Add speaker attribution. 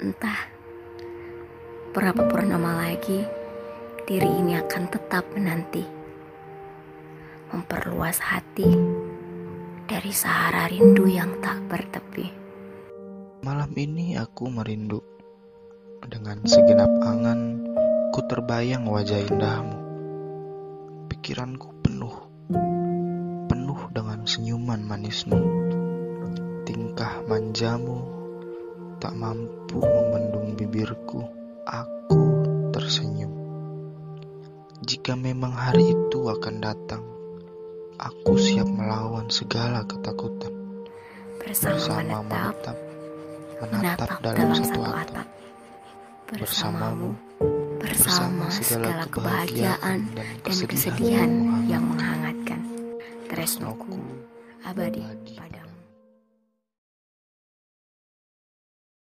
Speaker 1: Entah berapa purnama lagi diri ini akan tetap menanti, memperluas hati dari sahara rindu yang tak bertepi.
Speaker 2: Malam ini aku merindu dengan segenap angan ku terbayang wajah indahmu. Pikiranku penuh, penuh dengan senyuman manismu. Tingkah manjamu tak mampu membendung bibirku. Aku tersenyum. Jika memang hari itu akan datang, aku siap melawan segala ketakutan.
Speaker 1: Bersama,
Speaker 2: Bersama
Speaker 1: menetap,
Speaker 2: menatap
Speaker 1: menatap
Speaker 2: dalam satu
Speaker 1: satu
Speaker 2: atap.
Speaker 1: atap.
Speaker 2: Bersamamu,
Speaker 1: bersama segala kebahagiaan dan kesedihan yang menghangatkan. Tresnoku abadi
Speaker 2: abadi
Speaker 1: padamu.